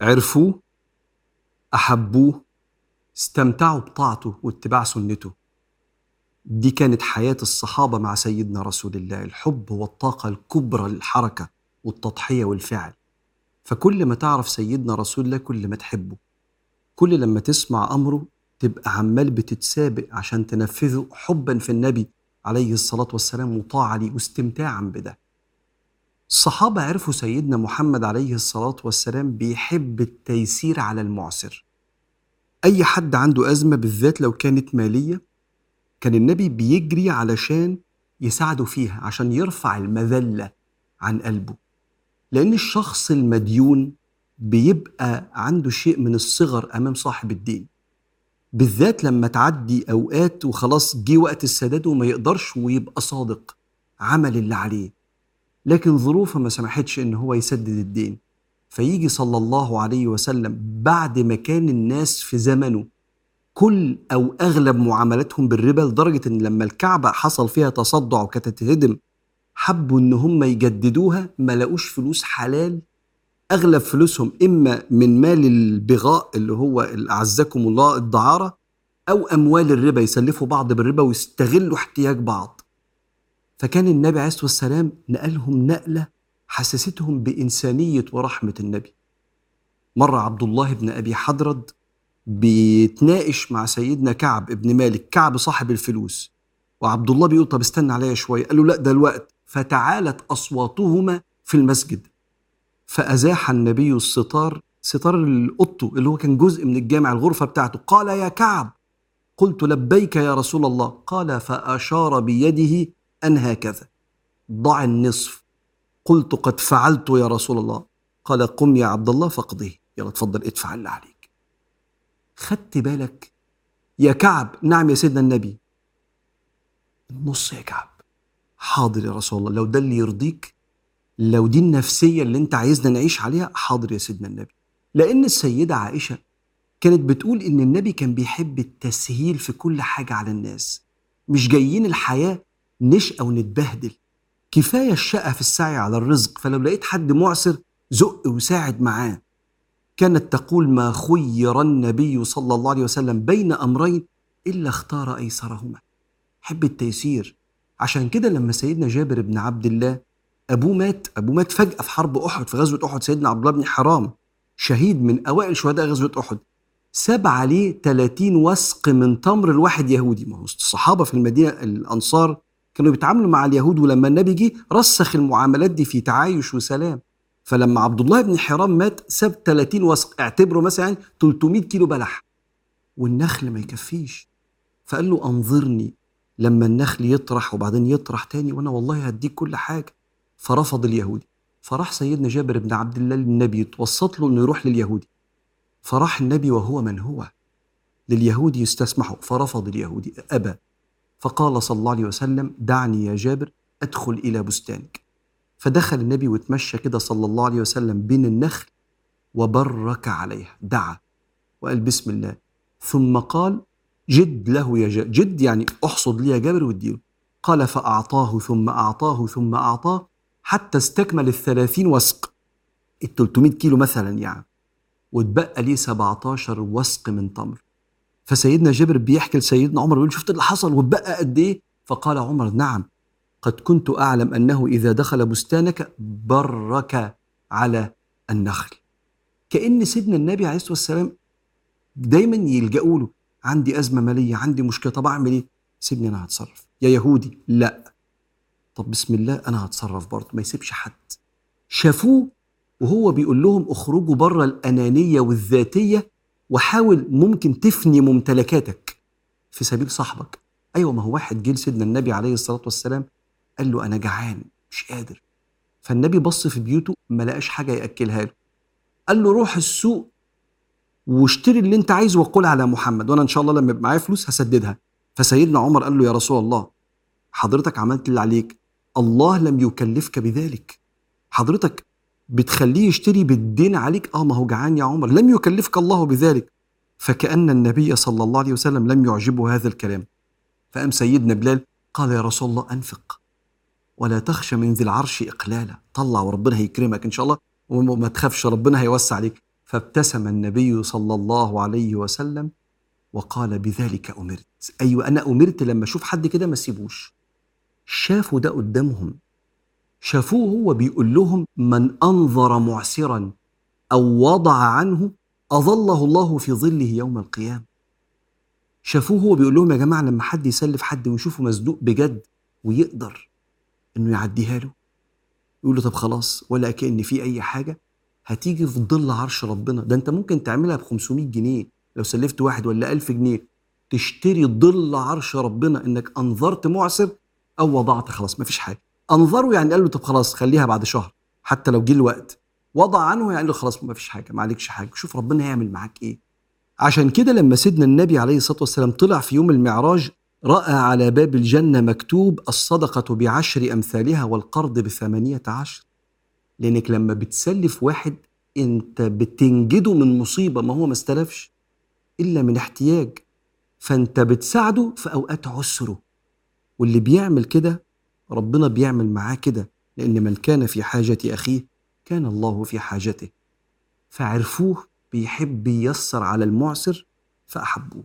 عرفوه أحبوه استمتعوا بطاعته واتباع سنته. دي كانت حياة الصحابة مع سيدنا رسول الله. الحب والطاقه الكبرى للحركة والتضحية والفعل. فكل ما تعرف سيدنا رسول الله كل ما تحبه. كل لما تسمع أمره تبقى عمال بتتسابق عشان تنفذه حبا في النبي عليه الصلاة والسلام وطاعة ليه واستمتاعا بده. الصحابة عرفوا سيدنا محمد عليه الصلاة والسلام بيحب التيسير على المعسر. أي حد عنده أزمة بالذات لو كانت مالية كان النبي بيجري علشان يساعده فيها عشان يرفع المذلة عن قلبه. لأن الشخص المديون بيبقى عنده شيء من الصغر أمام صاحب الدين. بالذات لما تعدي أوقات وخلاص جه وقت السداد وما يقدرش ويبقى صادق عمل اللي عليه. لكن ظروفه ما سمحتش إن هو يسدد الدين. فيجي صلى الله عليه وسلم بعد ما كان الناس في زمنه كل أو أغلب معاملاتهم بالربا لدرجة إن لما الكعبة حصل فيها تصدع وكانت تتهدم حبوا إن هم يجددوها ما لقوش فلوس حلال. أغلب فلوسهم إما من مال البغاء اللي هو أعزكم الله الدعارة أو أموال الربا يسلفوا بعض بالربا ويستغلوا احتياج بعض. فكان النبي عليه الصلاة والسلام نقلهم نقلة حسستهم بإنسانية ورحمة النبي. مره عبد الله بن أبي حضرد بيتناقش مع سيدنا كعب ابن مالك كعب صاحب الفلوس. وعبد الله بيقول طب استنى عليا شوية. قال له لا ده الوقت. فتعالت أصواتهما في المسجد. فأزاح النبي الستار ستار القطو اللي هو كان جزء من الجامع الغرفة بتاعته. قال يا كعب قلت لبيك يا رسول الله. قال فأشار بيده أن هكذا. ضع النصف. قلت قد فعلت يا رسول الله. قال قم يا عبد الله فاقضيه يلا اتفضل ادفع اللي عليك. خدت بالك؟ يا كعب. نعم يا سيدنا النبي. النص يا كعب. حاضر يا رسول الله. لو ده اللي يرضيك لو دي النفسية اللي انت عايزنا نعيش عليها حاضر يا سيدنا النبي. لأن السيدة عائشة كانت بتقول إن النبي كان بيحب التسهيل في كل حاجة على الناس. مش جايين الحياة نشقى ونتبهدل كفاية الشقة في السعي على الرزق فلو لقيت حد معسر زق وساعد معاه. كانت تقول ما خير النبي صلى الله عليه وسلم بين أمرين إلا اختار أيسرهما. حب التيسير. عشان كده لما سيدنا جابر بن عبد الله أبوه مات أبوه مات فجأة في حرب أحد في غزوة أحد سيدنا عبد الله بن حرام شهيد من أوائل شهداء غزوة أحد. ساب عليه 30 وسق من تمر الواحد يهودي. ما هو الصحابة في المدينة الأنصار كانوا بيتعاملوا مع اليهود ولما النبي جه رسخ المعاملات دي في تعايش وسلام. فلما عبد الله بن حرام مات ساب 30 وسق اعتبره مثلا 300 كيلو بلح. والنخل ما يكفيش. فقال له انظرني. لما النخل يطرح وبعدين يطرح تاني وأنا والله هديك كل حاجة. فرفض اليهودي. فراح سيدنا جابر بن عبد الله للنبي يتوسط له إنه يروح لليهودي. فراح النبي وهو من هو. لليهودي يستسمحه فرفض اليهودي. أبى. فقال صلى الله عليه وسلم دعني يا جابر أدخل إلى بستانك. فدخل النبي وتمشى كده صلى الله عليه وسلم بين النخل وبرك عليها دعا وقال بسم الله. ثم قال جد له يا جابر جد يعني احصد لي يا جابر واديله. قال فأعطاه ثم أعطاه ثم أعطاه حتى استكمل الثلاثين وسق. ال 300 كيلو مثلا يعني واتبقى ليه 17 وسق من تمر. فسيدنا جابر بيحكي لسيدنا عمر بيقول شفت اللي حصل واتبقى قد إيه؟ فقال عمر نعم قد كنت أعلم أنه إذا دخل بستانك برك على النخل. كأن سيدنا النبي عليه الصلاة والسلام دايما يلجأوا له عندي أزمة مالية عندي مشكلة طب أعمل إيه؟ سيبني أنا هتصرف. يا يهودي لا. طب بسم الله أنا هتصرف برضه ما يسيبش حد. شافوه وهو بيقول لهم اخرجوا بره الأنانية والذاتية وحاول ممكن تفني ممتلكاتك في سبيل صاحبك. أيوه ما هو واحد جه لسيدنا النبي عليه الصلاة والسلام قال له أنا جعان مش قادر. فالنبي بص في بيوته ما لقاش حاجة يأكلها له. قال له روح السوق واشتري اللي أنت عايزه وقول على محمد وأنا إن شاء الله لما يبقى معايا فلوس هسددها. فسيدنا عمر قال له يا رسول الله حضرتك عملت اللي عليك الله لم يكلفك بذلك. حضرتك بتخليه يشتري بالدين عليك؟ آه ما هو جعان يا عمر. لم يكلفك الله بذلك. فكأن النبي صلى الله عليه وسلم لم يعجبه هذا الكلام. فقام سيدنا بلال قال يا رسول الله أنفق. ولا تخشى من ذي العرش إقلالا. طلع وربنا هيكرمك إن شاء الله وما تخافش ربنا هيوسع عليك. فابتسم النبي صلى الله عليه وسلم وقال بذلك أمرت. أيوه أنا أمرت لما أشوف حد كده ما اسيبوش شافوا ده قدامهم. شافوه هو بيقول لهم من أنظر معسرا أو وضع عنه أظله الله في ظله يوم القيامة. شافوه هو بيقول لهم يا جماعة لما حد يسلف حد ويشوفه مزنوق بجد ويقدر إنه يعديها له. يقول له طب خلاص ولا كأن في أي حاجة هتيجي في ظل عرش ربنا. ده أنت ممكن تعملها ب 500 جنيه لو سلفت واحد ولا 1000 جنيه. تشتري ظل عرش ربنا إنك أنظرت معسر أو وضعت خلاص مفيش حاجة. انظره يعني قال له طب خلاص خليها بعد شهر حتى لو جه الوقت. وضع عنه يعني له خلاص مفيش حاجة ما عليكش حاجة شوف ربنا هيعمل معاك إيه. عشان كده لما سيدنا النبي عليه الصلاة والسلام طلع في يوم المعراج رأى على باب الجنة مكتوب الصدقة بعشر أمثالها والقرض بثمانية عشر. لأنك لما بتسلف واحد أنت بتنجده من مصيبة ما هو ما استلفش إلا من احتياج. فأنت بتساعده في أوقات عسره. واللي بيعمل كده ربنا بيعمل معاه كده لأن من كان في حاجة أخيه كان الله في حاجته. فعرفوه بيحب ييسر على المعسر فأحبوه.